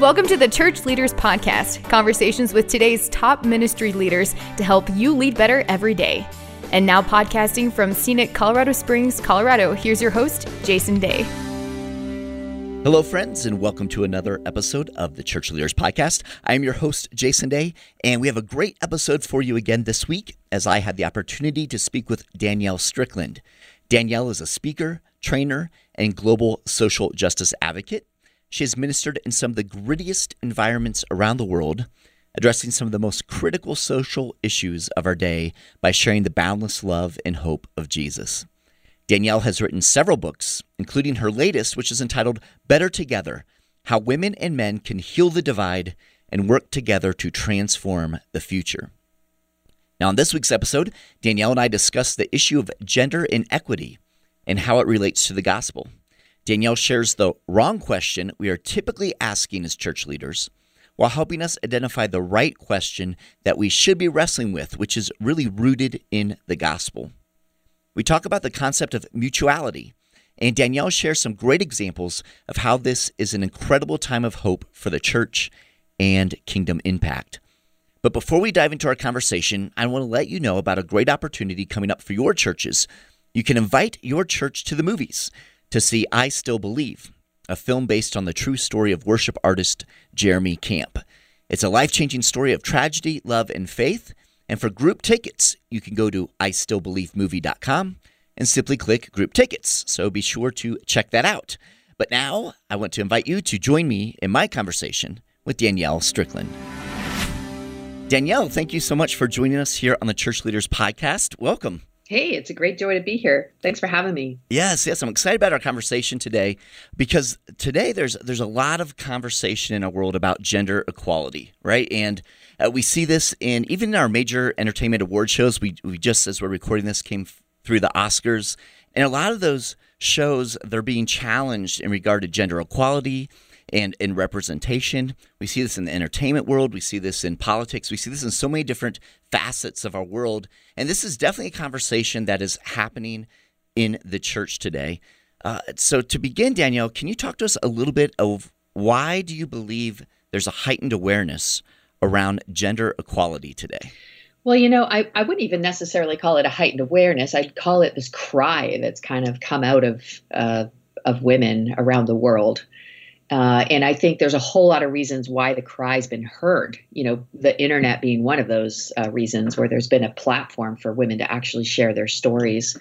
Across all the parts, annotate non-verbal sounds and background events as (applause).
Welcome to the Church Leaders Podcast, conversations with today's top ministry leaders to help you lead better every day. And now, podcasting from scenic Colorado Springs, Colorado, here's your host, Jason Day. Hello, friends, and welcome to another episode of the Church Leaders Podcast. I am your host, Jason Day, and we have a great episode for you again this week as I had the opportunity to speak with Danielle Strickland. Danielle is a speaker, trainer, and global social justice advocate. She has ministered in some of the grittiest environments around the world, addressing some of the most critical social issues of our day by sharing the boundless love and hope of Jesus. Danielle has written several books, including her latest, which is entitled Better Together How Women and Men Can Heal the Divide and Work Together to Transform the Future. Now, in this week's episode, Danielle and I discuss the issue of gender inequity and how it relates to the gospel. Danielle shares the wrong question we are typically asking as church leaders while helping us identify the right question that we should be wrestling with, which is really rooted in the gospel. We talk about the concept of mutuality, and Danielle shares some great examples of how this is an incredible time of hope for the church and kingdom impact. But before we dive into our conversation, I want to let you know about a great opportunity coming up for your churches. You can invite your church to the movies to see I Still Believe, a film based on the true story of worship artist Jeremy Camp. It's a life changing story of tragedy, love, and faith. And for group tickets, you can go to istillbelievemovie.com and simply click group tickets. So be sure to check that out. But now I want to invite you to join me in my conversation with Danielle Strickland. Danielle, thank you so much for joining us here on the Church Leaders Podcast. Welcome. Hey, it's a great joy to be here. Thanks for having me. Yes, yes, I'm excited about our conversation today because today there's there's a lot of conversation in our world about gender equality, right? And uh, we see this in even in our major entertainment award shows. We we just as we're recording this came f- through the Oscars, and a lot of those shows they're being challenged in regard to gender equality and in representation. We see this in the entertainment world. We see this in politics. We see this in so many different facets of our world. And this is definitely a conversation that is happening in the church today. Uh, so, to begin, Danielle, can you talk to us a little bit of why do you believe there's a heightened awareness around gender equality today? Well, you know, I, I wouldn't even necessarily call it a heightened awareness. I'd call it this cry that's kind of come out of uh, of women around the world. Uh, and I think there's a whole lot of reasons why the cry's been heard. You know, the internet being one of those uh, reasons where there's been a platform for women to actually share their stories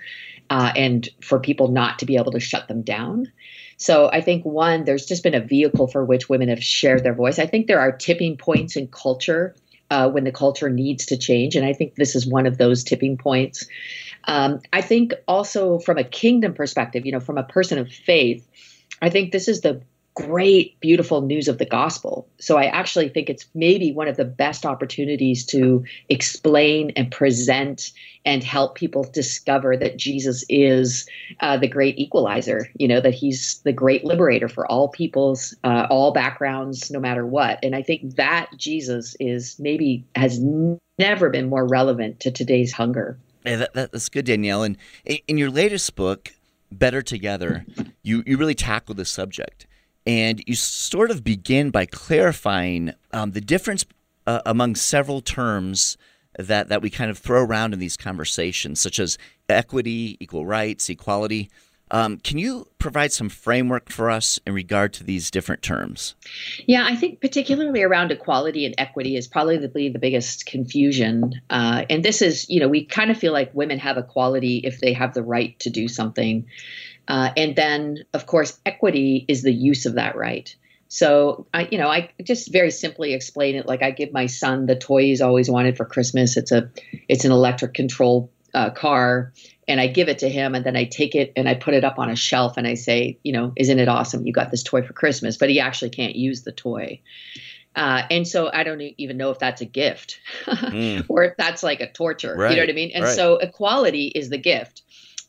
uh, and for people not to be able to shut them down. So I think one, there's just been a vehicle for which women have shared their voice. I think there are tipping points in culture uh, when the culture needs to change. And I think this is one of those tipping points. Um, I think also from a kingdom perspective, you know, from a person of faith, I think this is the great, beautiful news of the gospel. So I actually think it's maybe one of the best opportunities to explain and present and help people discover that Jesus is uh, the great equalizer, you know, that he's the great liberator for all peoples, uh, all backgrounds, no matter what. And I think that Jesus is maybe has never been more relevant to today's hunger. Yeah, that, that's good, Danielle. And in your latest book, Better Together, you, you really tackle this subject and you sort of begin by clarifying um, the difference uh, among several terms that, that we kind of throw around in these conversations, such as equity, equal rights, equality. Um, can you provide some framework for us in regard to these different terms? Yeah, I think particularly around equality and equity is probably the, the biggest confusion. Uh, and this is, you know, we kind of feel like women have equality if they have the right to do something. Uh, and then, of course, equity is the use of that right. So I, you know, I just very simply explain it like I give my son the toy he's always wanted for Christmas. It's a, it's an electric control uh, car, and I give it to him, and then I take it and I put it up on a shelf, and I say, you know, isn't it awesome? You got this toy for Christmas, but he actually can't use the toy. Uh, and so I don't even know if that's a gift mm. (laughs) or if that's like a torture. Right. You know what I mean? And right. so equality is the gift,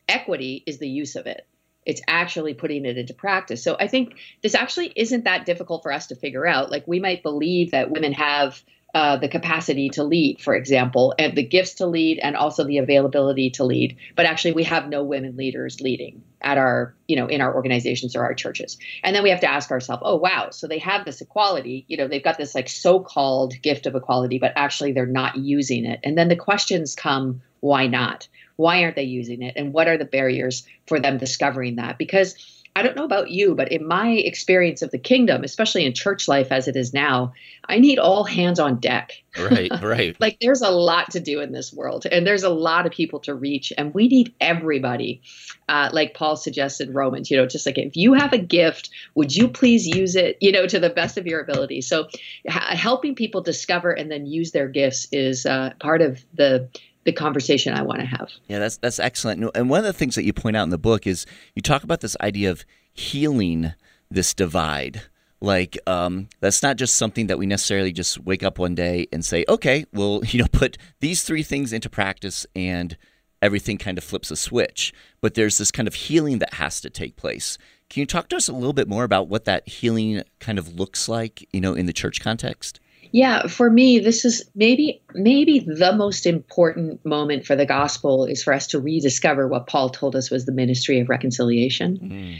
equity is the use of it it's actually putting it into practice. So I think this actually isn't that difficult for us to figure out. Like we might believe that women have uh, the capacity to lead, for example, and the gifts to lead, and also the availability to lead. But actually, we have no women leaders leading at our, you know, in our organizations or our churches. And then we have to ask ourselves, oh wow, so they have this equality. You know, they've got this like so-called gift of equality, but actually they're not using it. And then the questions come, why not? Why aren't they using it? And what are the barriers for them discovering that? Because I don't know about you, but in my experience of the kingdom, especially in church life as it is now, I need all hands on deck. Right, (laughs) right. like there's a lot to do in this world, and there's a lot of people to reach, and we need everybody. Uh, like Paul suggested, Romans, you know, just like if you have a gift, would you please use it, you know, to the best of your ability? So, helping people discover and then use their gifts is uh, part of the the conversation I want to have. Yeah, that's that's excellent. And one of the things that you point out in the book is you talk about this idea of healing this divide. Like um, that's not just something that we necessarily just wake up one day and say, okay, well, (laughs) you know, put these three things into practice and everything kind of flips a switch. But there's this kind of healing that has to take place. Can you talk to us a little bit more about what that healing kind of looks like, you know, in the church context? Yeah, for me, this is maybe maybe the most important moment for the gospel is for us to rediscover what Paul told us was the ministry of reconciliation, mm.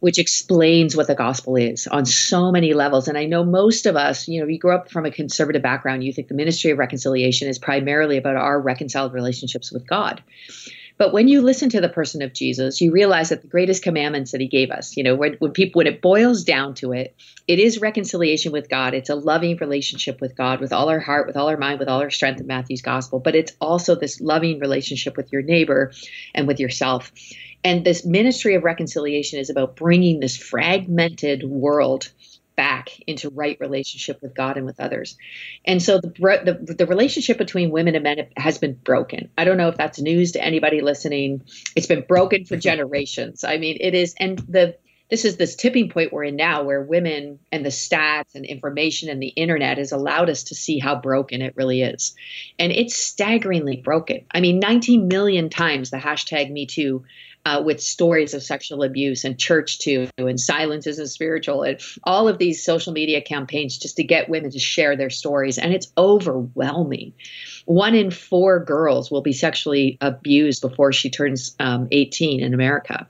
which explains what the gospel is on so many levels. And I know most of us, you know, you grew up from a conservative background, you think the ministry of reconciliation is primarily about our reconciled relationships with God. But when you listen to the person of Jesus, you realize that the greatest commandments that he gave us, you know, when, when people when it boils down to it, it is reconciliation with God. It's a loving relationship with God with all our heart, with all our mind, with all our strength in Matthew's gospel. But it's also this loving relationship with your neighbor and with yourself. And this ministry of reconciliation is about bringing this fragmented world back into right relationship with God and with others. And so the, the, the relationship between women and men has been broken. I don't know if that's news to anybody listening. It's been broken for mm-hmm. generations. I mean, it is, and the this is this tipping point we're in now where women and the stats and information and the internet has allowed us to see how broken it really is. And it's staggeringly broken. I mean, 19 million times the hashtag Me Too uh, with stories of sexual abuse and church too and silence isn't spiritual and all of these social media campaigns just to get women to share their stories. And it's overwhelming. One in four girls will be sexually abused before she turns um, 18 in america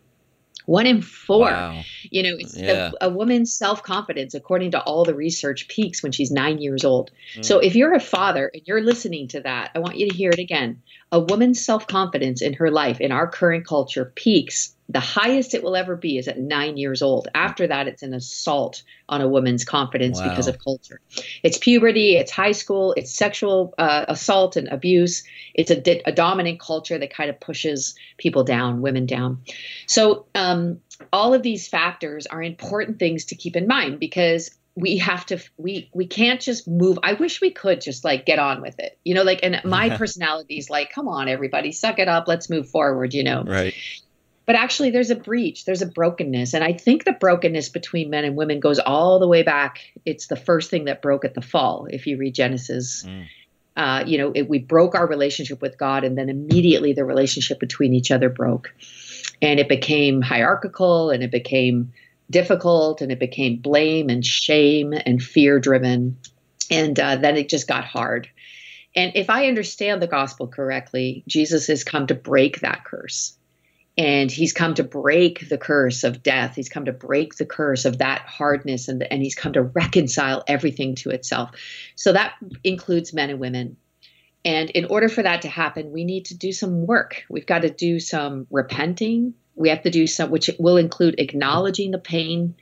one in four. Wow. You know, yeah. the, a woman's self confidence, according to all the research, peaks when she's nine years old. Mm. So if you're a father and you're listening to that, I want you to hear it again. A woman's self confidence in her life in our current culture peaks the highest it will ever be is at nine years old. After that, it's an assault on a woman's confidence wow. because of culture. It's puberty, it's high school, it's sexual uh, assault and abuse. It's a, a, dominant culture that kind of pushes people down, women down. So, um, all of these factors are important things to keep in mind because we have to we we can't just move i wish we could just like get on with it you know like and my (laughs) personality is like come on everybody suck it up let's move forward you know right but actually there's a breach there's a brokenness. And i think the brokenness between men and women goes all the way back. It's the first thing that broke at the fall if you read genesis. Mm. uh, you know it, we broke our relationship with god and then immediately the relationship between each other broke. And it became hierarchical and it became difficult and it became blame and shame and fear driven and uh, then it just got hard. And if i understand the gospel correctly jesus has come to break that curse and he's come to break the curse of death. He's come to break the curse of that hardness and, and he's come to reconcile everything to itself. So that includes men and women. And in order for that to happen we need to do some work. We've got to do some repenting. We have to do some which will include acknowledging the pain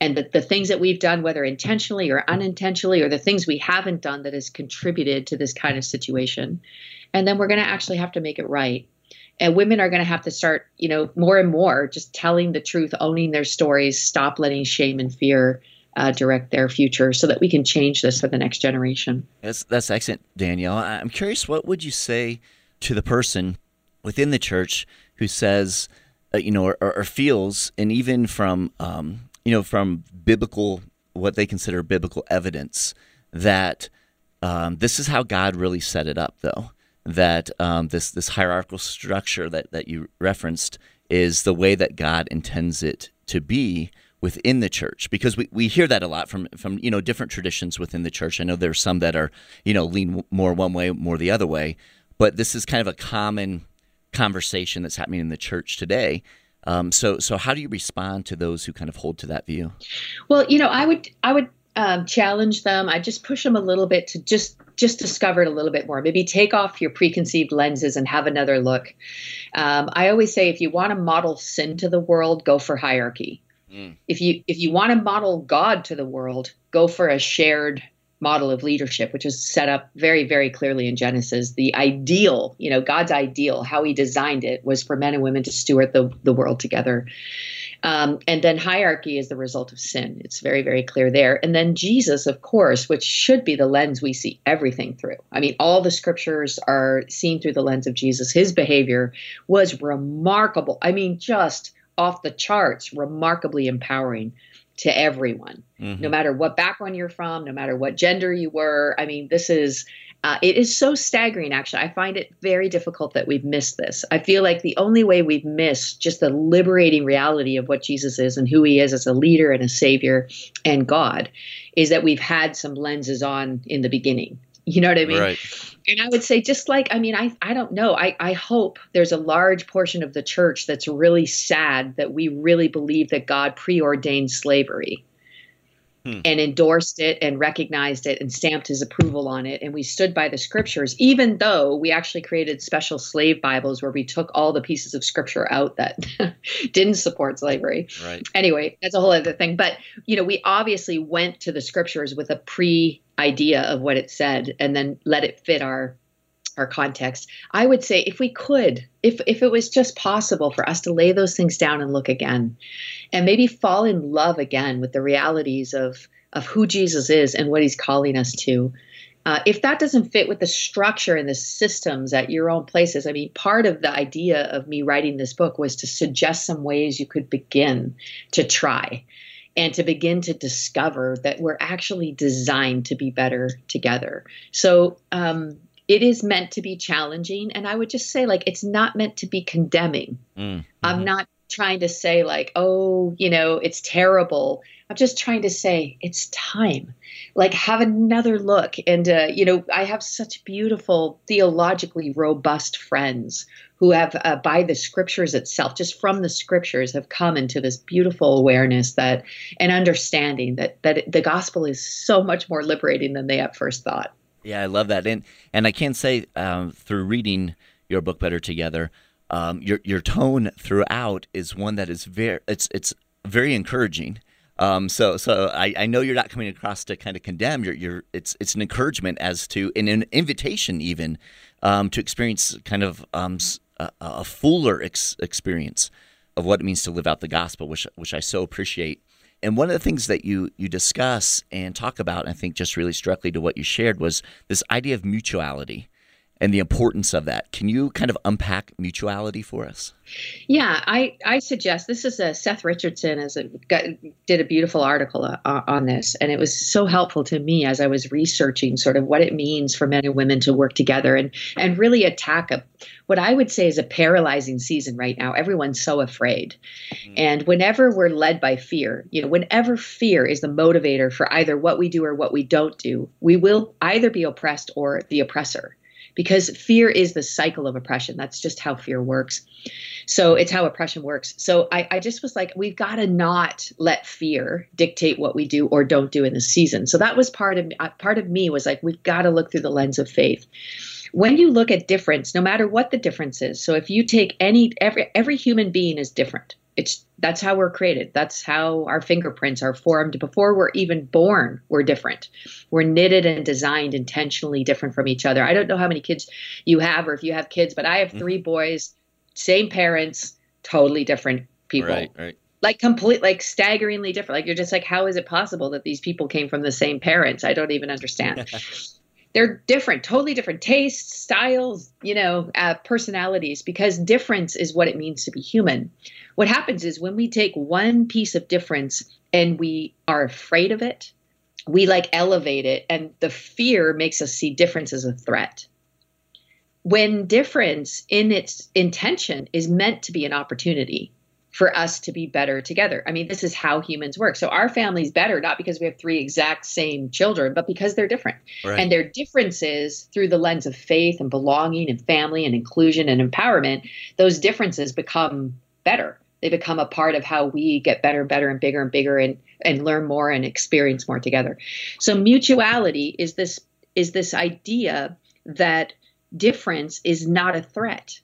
and the, the things that we've done whether intentionally or unintentionally or the things we haven't done that has contributed to this kind of situation. And then we're going to actually have to make it right and women are going to have to start you know more and more just telling the truth owning their stories stop letting shame and fear uh, direct their future so that we can change this for the next generation. That's that's excellent danielle. I'm curious what would you say to the person within the church who says uh, you know or, or, feels and even from um, you know from biblical what they consider biblical evidence that um, this is how god really set it up though that um, this this hierarchical structure that that you referenced is the way that God intends it to be within the church because we, we hear that a lot from from you know different traditions within the church. I know there's some that are you know lean more one way, more the other way, but this is kind of a common conversation that's happening in the church today. Um, so so how do you respond to those who kind of hold to that view? Well, you know, I would I would um, challenge them. I just push them a little bit to just just discover it a little bit more. Maybe take off your preconceived lenses and have another look. Um, I always say if you want to model sin to the world, go for hierarchy. Mm. If you if you want to model God to the world, go for a shared model of leadership, which is set up very, very clearly in Genesis. The ideal, you know, God's ideal, how he designed it was for men and women to steward the, the world together. Um, and then hierarchy is the result of sin. It's very, very clear there. And then Jesus, of course, which should be the lens we see everything through. I mean, all the scriptures are seen through the lens of Jesus. His behavior was remarkable. I mean, just off the charts, remarkably empowering to everyone, mm-hmm. no matter what background you're from, no matter what gender you were. I mean, this is. Uh, it is so staggering, actually. I find it very difficult that we've missed this. I feel like the only way we've missed just the liberating reality of what Jesus is and who he is as a leader and a savior and God is that we've had some lenses on in the beginning. You know what I mean? Right. And I would say, just like, I mean, I, I don't know. I, I hope there's a large portion of the church that's really sad that we really believe that God preordained slavery hmm. and endorsed it and recognized it and stamped his approval on it. And we stood by the scriptures, even though we actually created special slave Bibles where we took all the pieces of scripture out that (laughs) didn't support slavery. Right. Anyway, that's a whole other thing. But, you know, we obviously went to the scriptures with a pre idea of what it said and then let it fit our our context. I would say if we could, if if it was just possible for us to lay those things down and look again and maybe fall in love again with the realities of of who Jesus is and what he's calling us to. Uh, if that doesn't fit with the structure and the systems at your own places, I mean, part of the idea of me writing this book was to suggest some ways you could begin to try and to begin to discover that we're actually designed to be better together. So, um, it is meant to be challenging. And I would just say, like, it's not meant to be condemning. Mm-hmm. I'm not trying to say, like, oh, you know, it's terrible. I'm just trying to say it's time. Like, have another look. And, uh, you know, I have such beautiful, theologically robust friends who have, uh, by the scriptures itself, just from the scriptures, have come into this beautiful awareness that and understanding that that the gospel is so much more liberating than they at first thought. Yeah, I love that, and and I can say um, through reading your book better together, um, your your tone throughout is one that is very it's it's very encouraging. Um, so so I, I know you're not coming across to kind of condemn. You're, you're it's it's an encouragement as to and an invitation even um, to experience kind of um, a, a fuller ex- experience of what it means to live out the gospel, which which I so appreciate. And one of the things that you you discuss and talk about, I think, just really struck me to what you shared was this idea of mutuality and the importance of that. Can you kind of unpack mutuality for us? Yeah, I, I suggest this is a Seth Richardson as a did a beautiful article uh, on this, and it was so helpful to me as I was researching sort of what it means for men and women to work together and and really attack a what I would say is a paralyzing season right now. Everyone's so afraid, mm-hmm. and whenever we're led by fear, you know, whenever fear is the motivator for either what we do or what we don't do, we will either be oppressed or the oppressor because fear is the cycle of oppression. That's just how fear works. So it's how oppression works. So I, I just was like, we've got to not let fear dictate what we do or don't do in the season. So that was part of uh, part of me was like, we've got to look through the lens of faith. When you look at difference, no matter what the difference is, so if you take any every every human being is different it's that's how we're created. That's how our fingerprints are formed. Before we're even born we're different. We're knitted and designed intentionally different from each other. I don't know how many kids you have or if you have kids but i have 3 mm-hmm. boys same parents totally different people. Right right. Like complete like staggeringly different. Like you're just like how is it possible that these people came from the same parents? I don't even understand (laughs) they're different, totally different tastes, styles, you know, uh, personalities, because difference is what it means to be human. What happens is when we take one piece of difference and we are afraid of it, we like elevate it, and the fear makes us see difference as a threat. When difference in its intention is meant to be an opportunity, for us to be better together. I mean, this is how humans work. So our family's better not because we have three exact same children, but because they're different. Right. And their differences through the lens of faith and belonging and family and inclusion and empowerment, those differences become better. They become a part of how we get better, and better and bigger and bigger and and learn more and experience more together. So mutuality is this is this idea that difference is not a threat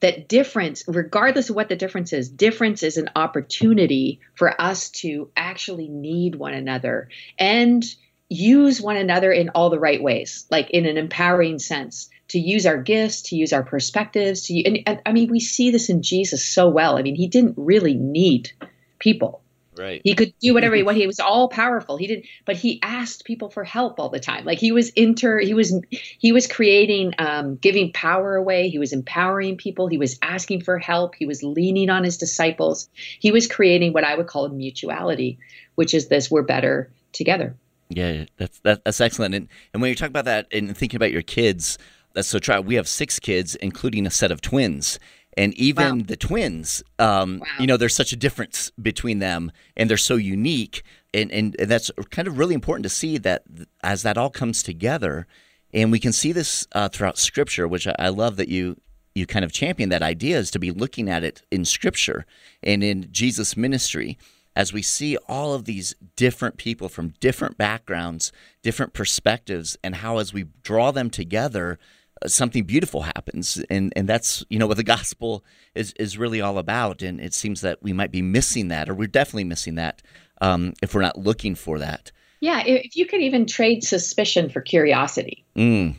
that difference, regardless of what the difference is, difference is an opportunity for us to actually need one another and use one another in all the right ways, like in an empowering sense, to use our gifts, to use our perspectives. To and, and I mean, we see this in Jesus so well. I mean, he didn't really need people. Right. He could do whatever he (laughs) wanted. He was all powerful. He did, but he asked people for help all the time. Like he was inter, he was, he was creating, um, giving power away. He was empowering people. He was asking for help. He was leaning on his disciples. He was creating what I would call a mutuality, which is this: we're better together. Yeah, that's that, that's excellent. And and when you talk about that and thinking about your kids, that's so true. We have six kids, including a set of twins and even wow. the twins um, wow. you know there's such a difference between them and they're so unique and, and, and that's kind of really important to see that as that all comes together and we can see this uh, throughout scripture which I, I love that you you kind of champion that idea is to be looking at it in scripture and in jesus ministry as we see all of these different people from different backgrounds different perspectives and how as we draw them together something beautiful happens and and that's you know what the gospel is is really all about and it seems that we might be missing that or we're definitely missing that um, if we're not looking for that. Yeah if you could even trade suspicion for curiosity. Mm.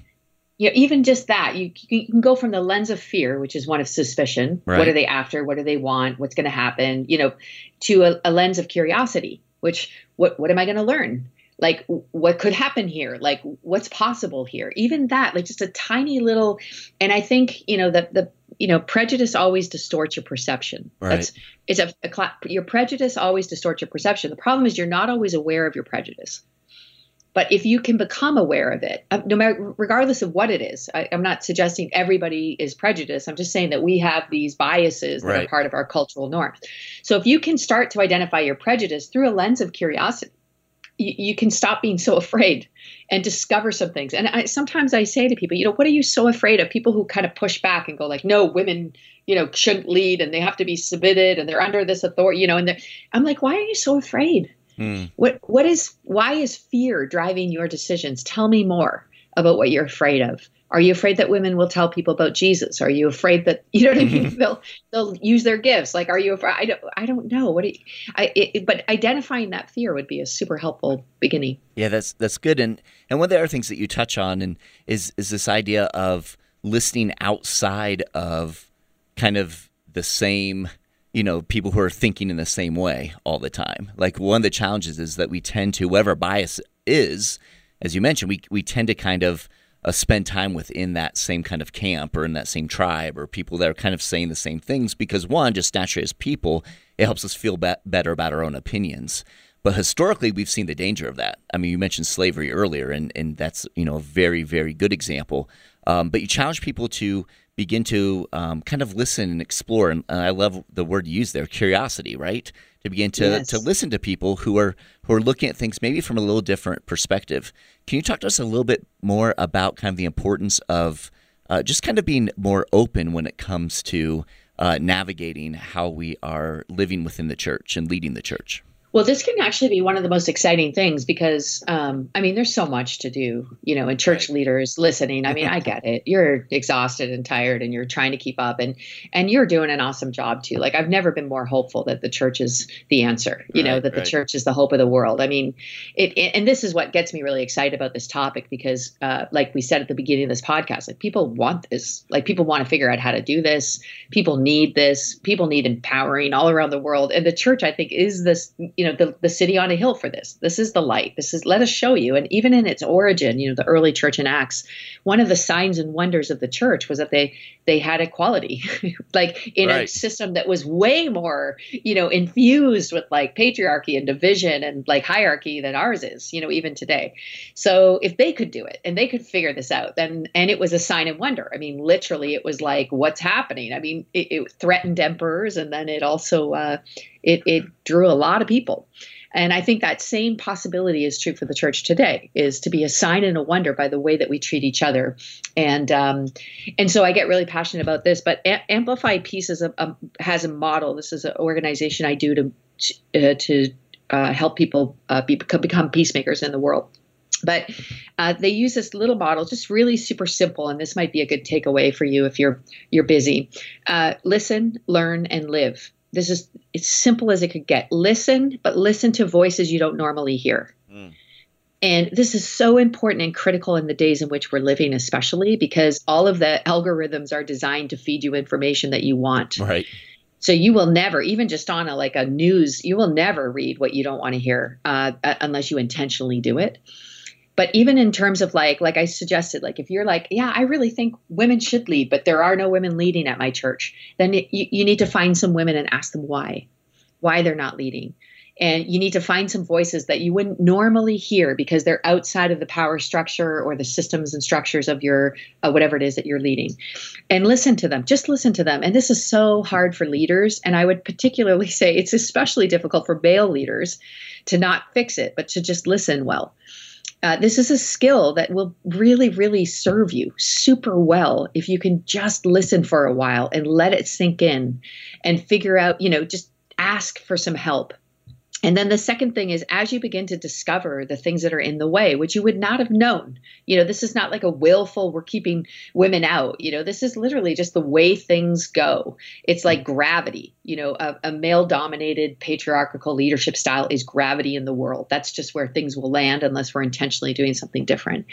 you know, even just that you, you can go from the lens of fear which is one of suspicion. Right. what are they after? What do they want? What's going to happen? You know to a, a lens of curiosity which what what am i going to learn like what could happen here? Like what's possible here? Even that like just a tiny little and i think you know the the you know prejudice always distorts your perception. Right. that's it's a, a your prejudice always distorts your perception. The problem is you're not always aware of your prejudice. But if you can become aware of it uh, no matter regardless of what it is I, am not suggesting everybody is prejudiced. I'm just saying that we have these biases that right. are part of our cultural norms. So if you can start to identify your prejudice through a lens of curiosity you, you can stop being so afraid and discover some things. And I, sometimes I say to people, you know, what are you so afraid of? People who kind of push back and go like, no, women, you know, shouldn't lead and they have to be submitted and they're under this authority, you know, and I'm like, why are you so afraid? Hmm. What what is why is fear driving your decisions? Tell me more about what you're afraid of. Are you afraid that women will tell people about Jesus? Are you afraid that (laughs) you know what I mean? Mm-hmm. they'll they'll use their gifts. Like, are you afraid? I don't I don't know. What do you, I? It, but identifying that fear would be a super helpful beginning. Yeah, that's that's good. And and one of the other things that you touch on and is is this idea of listening outside of kind of the same you know people who are thinking in the same way all the time. Like one of the challenges is that we tend to whatever bias is, as you mentioned, we we tend to kind of uh, spend time within that same kind of camp or in that same tribe or people that are kind of saying the same things because one just naturally as people it helps us feel be- better about our own opinions. But historically we've seen the danger of that. I mean you mentioned slavery earlier and, and that's you know a very very good example. Um, but you challenge people to begin to um, kind of listen and explore. And i love the word you use there curiosity right to begin to, yes. to listen to people who are who are looking at things maybe from a little different perspective. Can you talk to us a little bit more about kind of the importance of uh, just kind of being more open when it comes to uh, navigating how we are living within the church and leading the church? Well, this can actually be one of the most exciting things because, um, I mean, there's so much to do, you know, and church leaders listening. I mean, I (laughs) get it. You're exhausted and tired, and you're trying to keep up, and and you're doing an awesome job too. Like I've never been more hopeful that the church is the answer. You right, know, that right. the church is the hope of the world. I mean, it, it, and this is what gets me really excited about this topic because, uh, like we said at the beginning of this podcast, like people want this. Like people want to figure out how to do this. People need this. People need empowering all around the world, and the church, I think, is this you know the, the city on a hill for this. This is the light. This is let us show you. And even in its origin you know the early church in acts one of the signs and wonders of the church was that they they had equality. (laughs) Like in right. a system that was way more you know infused with like patriarchy and division and like hierarchy than ours is you know even today. So if they could do it and they could figure this out then and it was a sign and wonder. I mean literally it was like what's happening? I mean it, it threatened emperors and then it also uh, it, it drew a lot of people. And I think that same possibility is true for the church today, is to be a sign and a wonder by the way that we treat each other. And um, and so I get really passionate about this. But a- Amplify Peace a, a, has a model. This is an organization I do to uh, to uh, help people uh, be, become peacemakers in the world. But uh, they use this little model, just really super simple, and this might be a good takeaway for you if you're you're busy. Uh, listen, learn, and live this is as simple as it could get. Listen, but listen to voices you don't normally hear. Mm. And this is so important and critical in the days in which we're living, especially because all of the algorithms are designed to feed you information that you want. Right. So you will never, even just on a like a news, you will never read what you don't want to hear uh, unless you intentionally do it but even in terms of like like i suggested like if you're like yeah i really think women should lead but there are no women leading at my church then you, you need to find some women and ask them why why they're not leading. And you need to find some voices that you wouldn't normally hear because they're outside of the power structure or the systems and structures of your uh, whatever it is that you're leading. And listen to them just listen to them. And this is so hard for leaders. And i would particularly say it's especially difficult for male leaders to not fix it but to just listen well uh, this is a skill that will really, really serve you super well if you can just listen for a while and let it sink in and figure out, you know, just ask for some help and then the second thing is as you begin to discover the things that are in the way which you would not have known you know this is not like a willful we're keeping women out you know this is literally just the way things go. It's like gravity you know a, a male dominated patriarchal leadership style is gravity in the world. That's just where things will land unless we're intentionally doing something different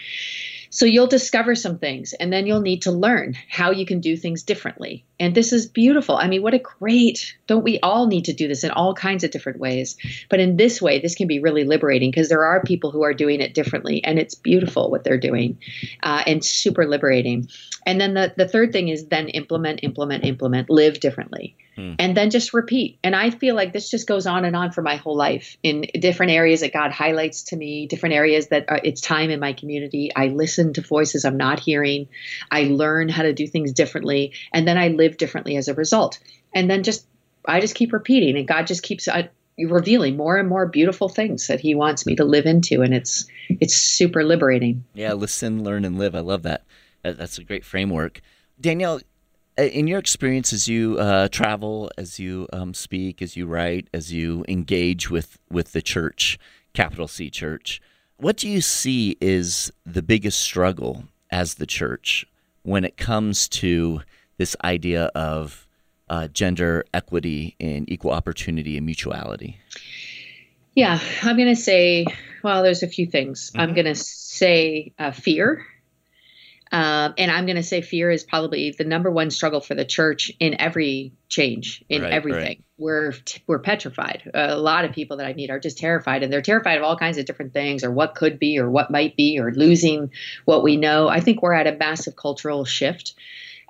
so you'll discover some things and then you'll need to learn how you can do things differently. And this is beautiful. I mean, what a great, don't we all need to do this in all kinds of different ways? But in this way, this can be really liberating because there are people who are doing it differently and it's beautiful what they're doing uh, and super liberating. And then the, the third thing is then implement, implement, implement, live differently. Hmm. And then just repeat. And I feel like this just goes on and on for my whole life in different areas that God highlights to me, different areas that are, it's time in my community. I listen to voices I'm not hearing. I learn how to do things differently. And then I live differently as a result. And then just, I just keep repeating. And God just keeps uh, revealing more and more beautiful things that He wants me to live into. And it's, it's super liberating. Yeah, listen, learn, and live. I love that. That's a great framework. Danielle, uh, in your experience as you uh, travel, as you um, speak, as you write, as you engage with with the church, capital C Church, what do you see is the biggest struggle as the church when it comes to this idea of uh, gender equity and equal opportunity and mutuality? Yeah, I'm going to say, well, there's a few things. Mm-hmm. I'm going to say uh, fear um, and I'm going to say fear is probably the number one struggle for the church in every change, in right, everything. Right. We're we're petrified. A lot of people that I meet are just terrified, and they're terrified of all kinds of different things, or what could be, or what might be, or losing what we know. I think we're at a massive cultural shift.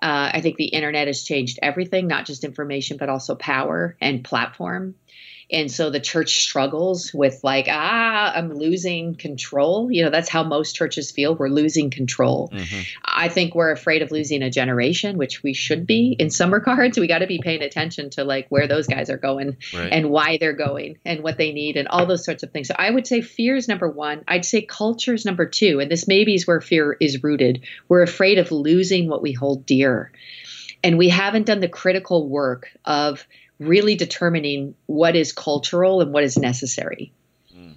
Uh, I think the internet has changed everything, not just information, but also power and platform. And so the church struggles with, like, ah, I'm losing control. You know, that's how most churches feel. We're losing control. Mm-hmm. I think we're afraid of losing a generation, which we should be in some regards. We got to be paying attention to, like, where those guys are going right. and why they're going and what they need and all those sorts of things. So I would say fear is number one. I'd say culture is number two. And this maybe is where fear is rooted. We're afraid of losing what we hold dear. And we haven't done the critical work of really determining what is cultural and what is necessary. Hmm.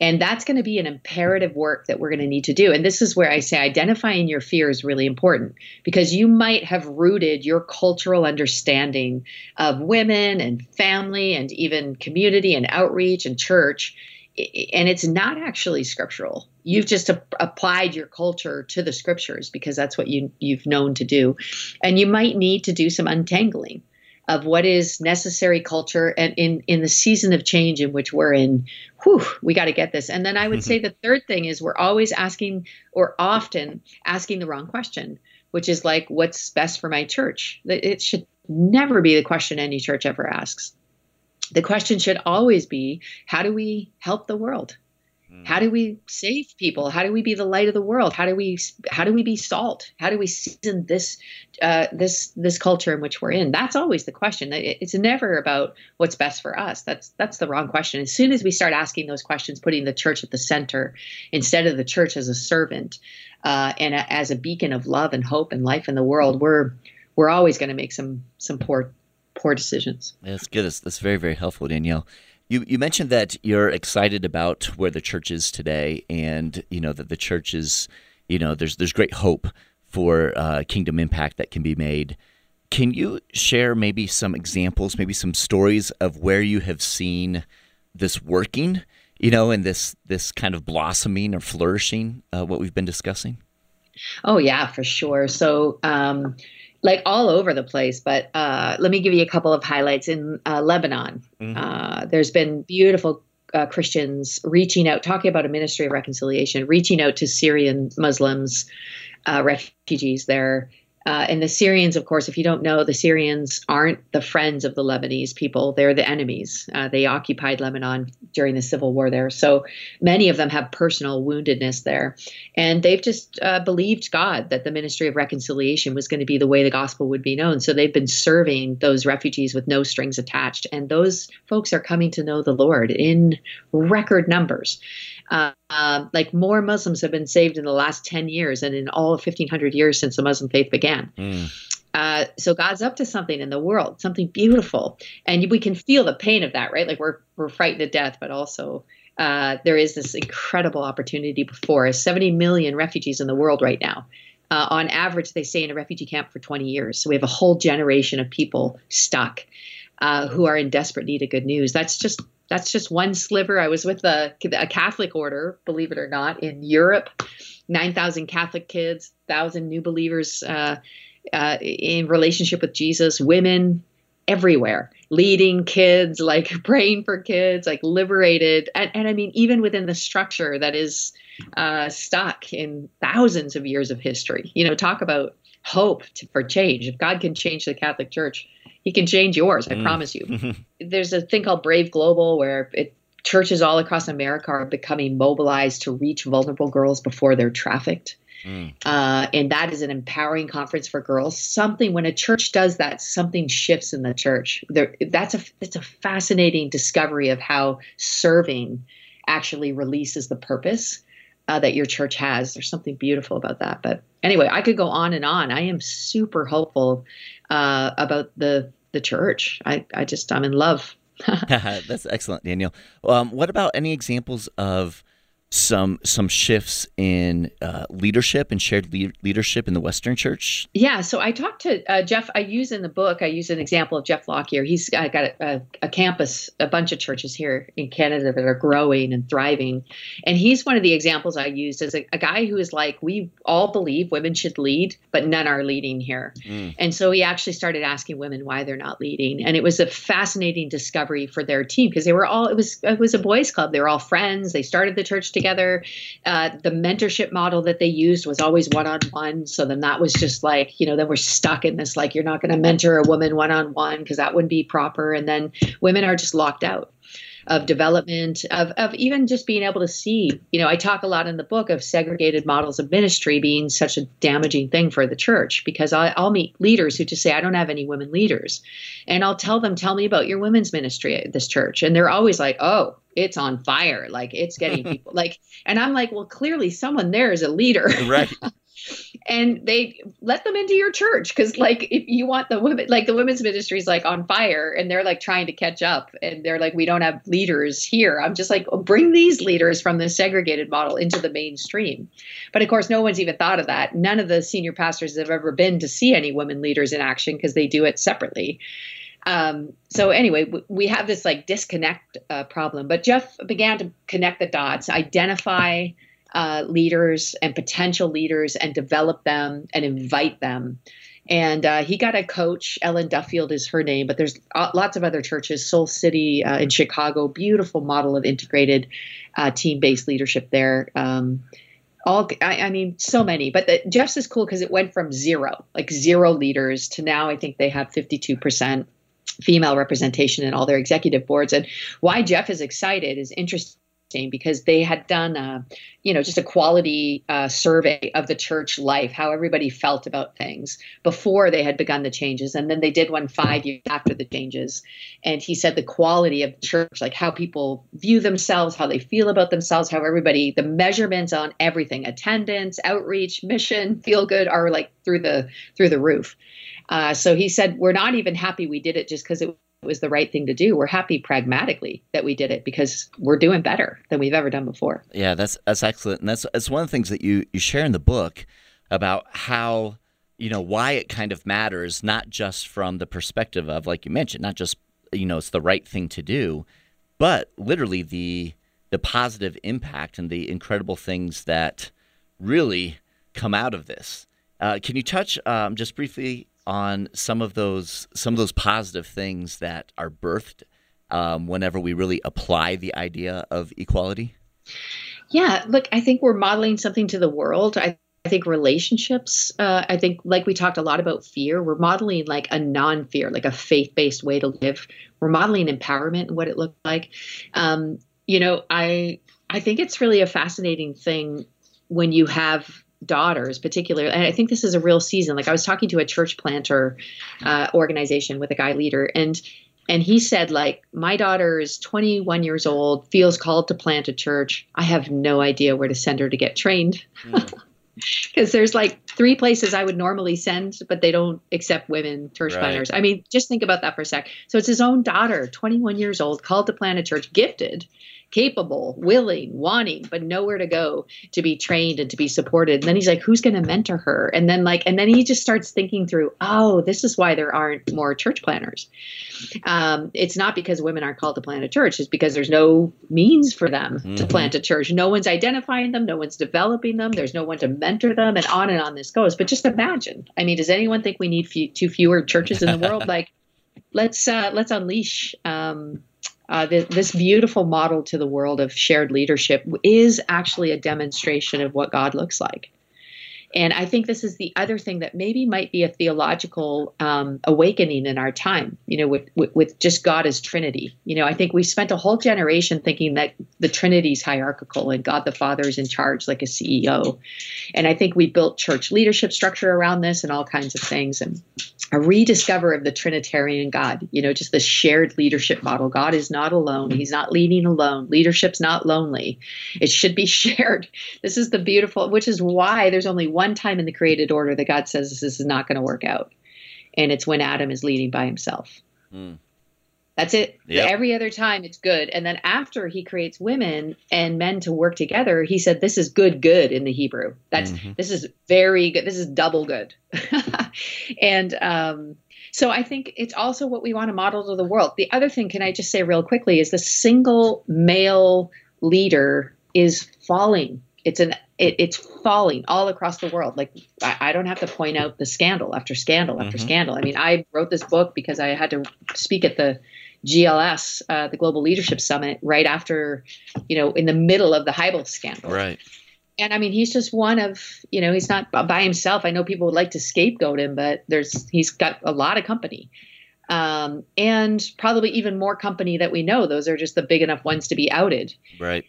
And that's going to be an imperative work that we're going to need to do. And this is where I say identifying your fear is really important because you might have rooted your cultural understanding of women and family and even community and outreach and church. And it's not actually scriptural. You've just a- applied your culture to the scriptures because that's what you, you've known to do. And you might need to do some untangling of what is necessary culture and in in the season of change in which we're in whew we got to get this. And then i would mm-hmm. say the third thing is we're always asking or often asking the wrong question which is like what's best for my church? It should never be the question any church ever asks. The question should always be how do we help the world how do we save people? How do we be the light of the world? How do we how do we be salt? How do we season this uh, this this culture in which we're in? That's always the question. It's never about what's best for us. That's that's the wrong question. As soon as we start asking those questions, putting the church at the center instead of the church as a servant uh, and a, as a beacon of love and hope and life in the world, we're we're always going to make some some poor poor decisions. That's good. That's, that's very very helpful, Danielle. You you mentioned that you're excited about where the church is today, and you know that the church is, you know, there's there's great hope for uh, kingdom impact that can be made. Can you share maybe some examples, maybe some stories of where you have seen this working, you know, and this this kind of blossoming or flourishing, uh, what we've been discussing? Oh yeah, for sure. So um, like all over the place. But uh, let me give you a couple of highlights in uh, Lebanon. Mm-hmm. Uh, there's been beautiful uh, Christians reaching out, talking about a ministry of reconciliation, reaching out to Syrian Muslims, uh, refugees there, uh, and the Syrians, of course, if you don't know, the Syrians aren't the friends of the Lebanese people. They're the enemies. Uh, they occupied Lebanon during the civil war there. So many of them have personal woundedness there. And they've just uh, believed God that the ministry of reconciliation was going to be the way the gospel would be known. So they've been serving those refugees with no strings attached. And those folks are coming to know the Lord in record numbers. Uh, uh, like more Muslims have been saved in the last 10 years and in all of 1500 years since the Muslim faith began. Mm. Uh, so God's up to something in the world, something beautiful, and we can feel the pain of that, right? Like we're we're frightened to death, but also uh, there is this incredible opportunity before us. 70 million refugees in the world right now. Uh, on average, they stay in a refugee camp for 20 years. So we have a whole generation of people stuck uh, who are in desperate need of good news. That's just that's just one sliver. I was with a, a Catholic order, believe it or not, in Europe. 9,000 Catholic kids, 1,000 new believers uh, uh, in relationship with Jesus, women everywhere, leading kids, like (laughs) praying for kids, like liberated. And, and I mean, even within the structure that is uh, stuck in thousands of years of history, you know, talk about hope to, for change. If God can change the Catholic Church, he can change yours. I mm. promise you. (laughs) There's a thing called Brave Global where it, churches all across America are becoming mobilized to reach vulnerable girls before they're trafficked. Mm. Uh, and that is an empowering conference for girls. Something when a church does that, something shifts in the church. There, that's a it's a fascinating discovery of how serving actually releases the purpose uh, that your church has. There's something beautiful about that. But anyway, I could go on and on. I am super hopeful uh, about the the church. I, I just I'm in love. (laughs) That's excellent, Daniel. Um, what about any examples of some some shifts in uh, leadership and shared le- leadership in the Western Church? Yeah, so I talked to uh, Jeff. I use in the book. I use an example of Jeff Lockyer. He's got, got a, a, campus, a bunch of churches here in Canada that are growing and thriving, and he's one of the examples I used as a, a guy who is like, we all believe women should lead, but none are leading here, mm. and so he actually started asking women why they're not leading, and it was a fascinating discovery for their team because they were all it was it was a boys' club. They were all friends. They started the church together. Uh, the mentorship model that they used was always one on one. So then that was just like, you know, then we're stuck in this like, you're not going to mentor a woman one on one because that wouldn't be proper. And then women are just locked out of development of, of even just being able to see you know i talk a lot in the book of segregated models of ministry being such a damaging thing for the church because I, will meet leaders who just say i don't have any women leaders and i'll tell them tell me about your women's ministry at this church and they're always like oh it's on fire. Like it's getting (laughs) people like, and I'm like, well, clearly someone there is a leader. Right. (laughs) and they let them into your church because like if you want the women like the women's ministry is like on fire and they're like trying to catch up and they're like we don't have leaders here. I'm just like well, bring these leaders from the segregated model into the mainstream. But of course no one's even thought of that. None of the senior pastors have ever been to see any women leaders in action because they do it separately. Um, so anyway, w- we have this like disconnect uh, problem. But Jeff began to connect the dots, identify uh, leaders and potential leaders, and develop them and invite them. And uh, he got a coach. Ellen Duffield is her name, but there's lots of other churches. Soul City uh, in Chicago, beautiful model of integrated uh, team-based leadership there. Um, all I, I, mean so many but the, jeff's is cool because it went from zero like zero leaders to now i think they have 52% female representation in all their executive boards and why jeff is excited is interesting because they had done a, you know, just a quality uh, survey of the church life, how everybody felt about things before they had begun the changes, and then they did one five years after the changes. And he said the quality of the church, like how people view themselves, how they feel about themselves, how everybody, the measurements on everything, attendance, outreach, mission, feel good, are like through the through the roof. Uh, so he said, we're not even happy we did it just because it was the right thing to do. We're happy pragmatically that we did it because we're doing better than we've ever done before. Yeah, that's that's excellent, and that's that's one of the things that you you share in the book about how you know why it kind of matters, not just from the perspective of like you mentioned, not just you know it's the right thing to do, but literally the the positive impact and the incredible things that really come out of this. Uh, can you touch um, just briefly on some of those some of those positive things that are birthed um, whenever we really apply the idea of equality? Yeah, look, I think we're modeling something to the world. I, I think relationships. Uh, I think, like we talked a lot about fear, we're modeling like a non-fear, like a faith-based way to live. We're modeling empowerment and what it looked like. Um, you know, I I think it's really a fascinating thing when you have daughters particularly and i think this is a real season. Like i was talking to a church planter uh, organization with a guy leader and and he said like my daughter is 21 years old feels called to plant a church. I have no idea where to send her to get trained. (laughs) Because mm. there's like three places i would normally send but they don't accept women church right. planters i mean just think about that for a sec so it's his own daughter 21 years old called to plant a church gifted capable, willing, wanting, but nowhere to go to be trained and to be supported. And then he's like, who's going to mentor her? And then like, and then he just starts thinking through, oh, this is why there aren't more church planners. Um, it's not because women aren't called to plant a church; it's because there's no means for them mm-hmm. to plant a church. No one's identifying them, no one's developing them. There's no one to mentor them, and on and on this goes. But just imagine. I mean, does anyone think we need few, too fewer churches in the world? (laughs) like, let's uh, let's unleash. Um, uh, this beautiful model to the world of shared leadership is actually a demonstration of what God looks like. And I think this is the other thing that maybe might be a theological um, awakening in our time, you know, with, with, with, just God as Trinity. You know, I think we spent a whole generation thinking that the Trinity's hierarchical and God the Father is in charge like a CEO. And I think we built church leadership structure around this and all kinds of things. And a rediscover of the Trinitarian God, you know, just the shared leadership model. God is not alone. He's not leading alone. Leadership's not lonely. It should be (laughs) shared. This is the beautiful, which is why there's only one time in the created order that God says this is not going to work out. And it's when Adam is leading by himself. Mm. That's it. Yep. Every other time it's good. And then after he creates women and men to work together, he said this is good good in the Hebrew. That's mm-hmm. this is very good. This is double good. (laughs) and um so I think it's also what we want to model to the world. The other thing, can I just say real quickly, is the single male leader is falling. It's an it, it's falling all across the world. Like I, I, don't have to point out the scandal after scandal after mm-hmm. scandal. I mean, I wrote this book because I had to speak at the GLS, uh, the Global Leadership Summit, right after, you know, in the middle of the Hybels scandal. Right. And I mean, he's just one of, you know, he's not by himself. I know people would like to scapegoat him, but there's he's got a lot of company, um, and probably even more company that we know. Those are just the big enough ones to be outed. Right.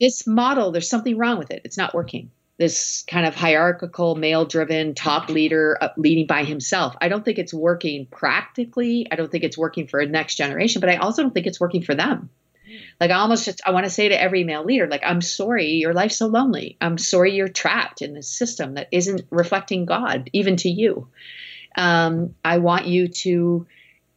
This model, there's something wrong with it. It's not working this kind of hierarchical, male driven top leader uh, leading by himself. I don't think it's working practically. I don't think it's working for a next generation, but I also don't think it's working for them. Like I almost just I want to say to every male leader, like I'm sorry your life's so lonely. I'm sorry you're trapped in this system that isn't reflecting God even to you. Um, I want you to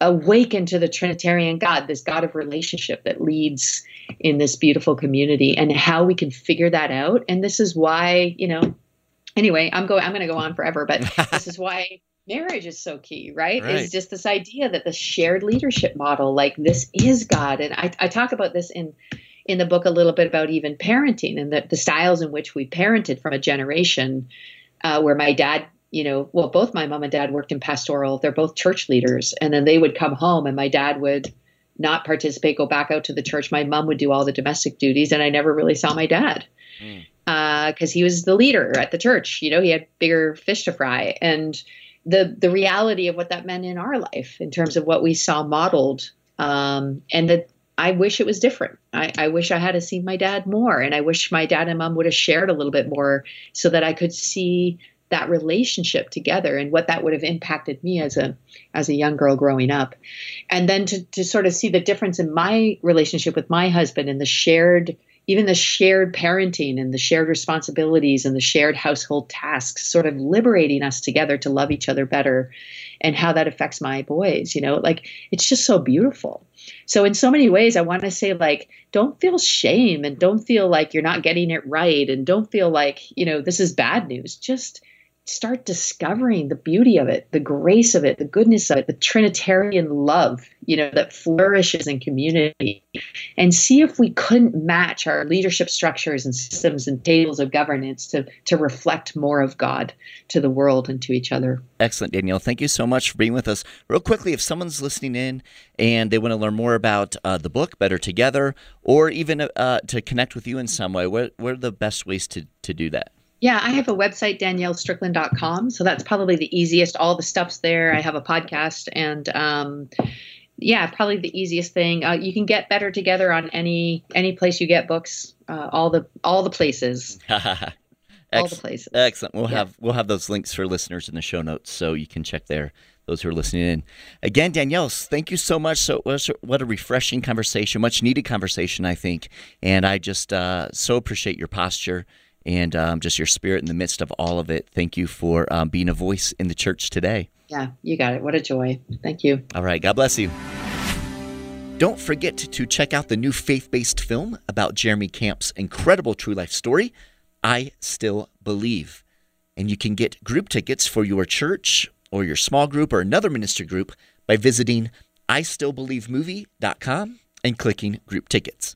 awaken to the Trinitarian God, this God of relationship that leads in this beautiful community, and how we can figure that out. And this is why, you know, anyway, I'm going. I'm going to go on forever, but (laughs) this is why marriage is so key, right? right? Is just this idea that the shared leadership model, like this, is God, and I, I talk about this in in the book a little bit about even parenting and the, the styles in which we parented from a generation uh, where my dad you know, well, both my mom and dad worked in pastoral. They're both church leaders. And then they would come home and my dad would not participate, go back out to the church. My mom would do all the domestic duties. And I never really saw my dad because mm. uh, he was the leader at the church. You know, he had bigger fish to fry. And the, the reality of what that meant in our life in terms of what we saw modeled um, and that I wish it was different. I, I, wish I had seen my dad more, and I wish my dad and mom would have shared a little bit more so that I could see that relationship together and what that would have impacted me as a as a young girl growing up. And then to, to sort of see the difference in my relationship with my husband and the shared even the shared parenting and the shared responsibilities and the shared household tasks sort of liberating us together to love each other better and how that affects my boys you know like it's just so beautiful. So in so many ways i want to say like don't feel shame and don't feel like you're not getting it right and don't feel like you know this is bad news. Just start discovering the beauty of it, the grace of it, the goodness of it, the Trinitarian love, you know, that flourishes in community, and see if we couldn't match our leadership structures and systems and tables of governance to, to reflect more of God to the world and to each other. Excellent, Danielle. Thank you so much for being with us. Real quickly, if someone's listening in and they want to learn more about uh, the book, Better Together, or even uh, to connect with you in some way, what, what are the best ways to, to do that? Yeah, I have a website, daniellestrickland.com. So that's probably the easiest. All the stuff's there. I have a podcast and, um, yeah, probably the easiest thing. Uh, you can get better together on any any place you get books. Uh, all the all the places. (laughs) all the places. Excellent. We'll yeah. have we'll have those links for listeners in the show notes, so you can check there. Those who are listening in. Again, Danielle, thank you so much. So what a refreshing conversation, much needed conversation, I think. And I just uh, so appreciate your posture and um, just your spirit in the midst of all of it. Thank you for um, being a voice in the church today. Yeah, you got it. What a joy. Thank you. All right. God bless you. Don't forget to check out the new faith based film about Jeremy Camp's incredible true life story, I Still Believe. And you can get group tickets for your church or your small group or another ministry group by visiting istillbelievemovie.com and clicking group tickets.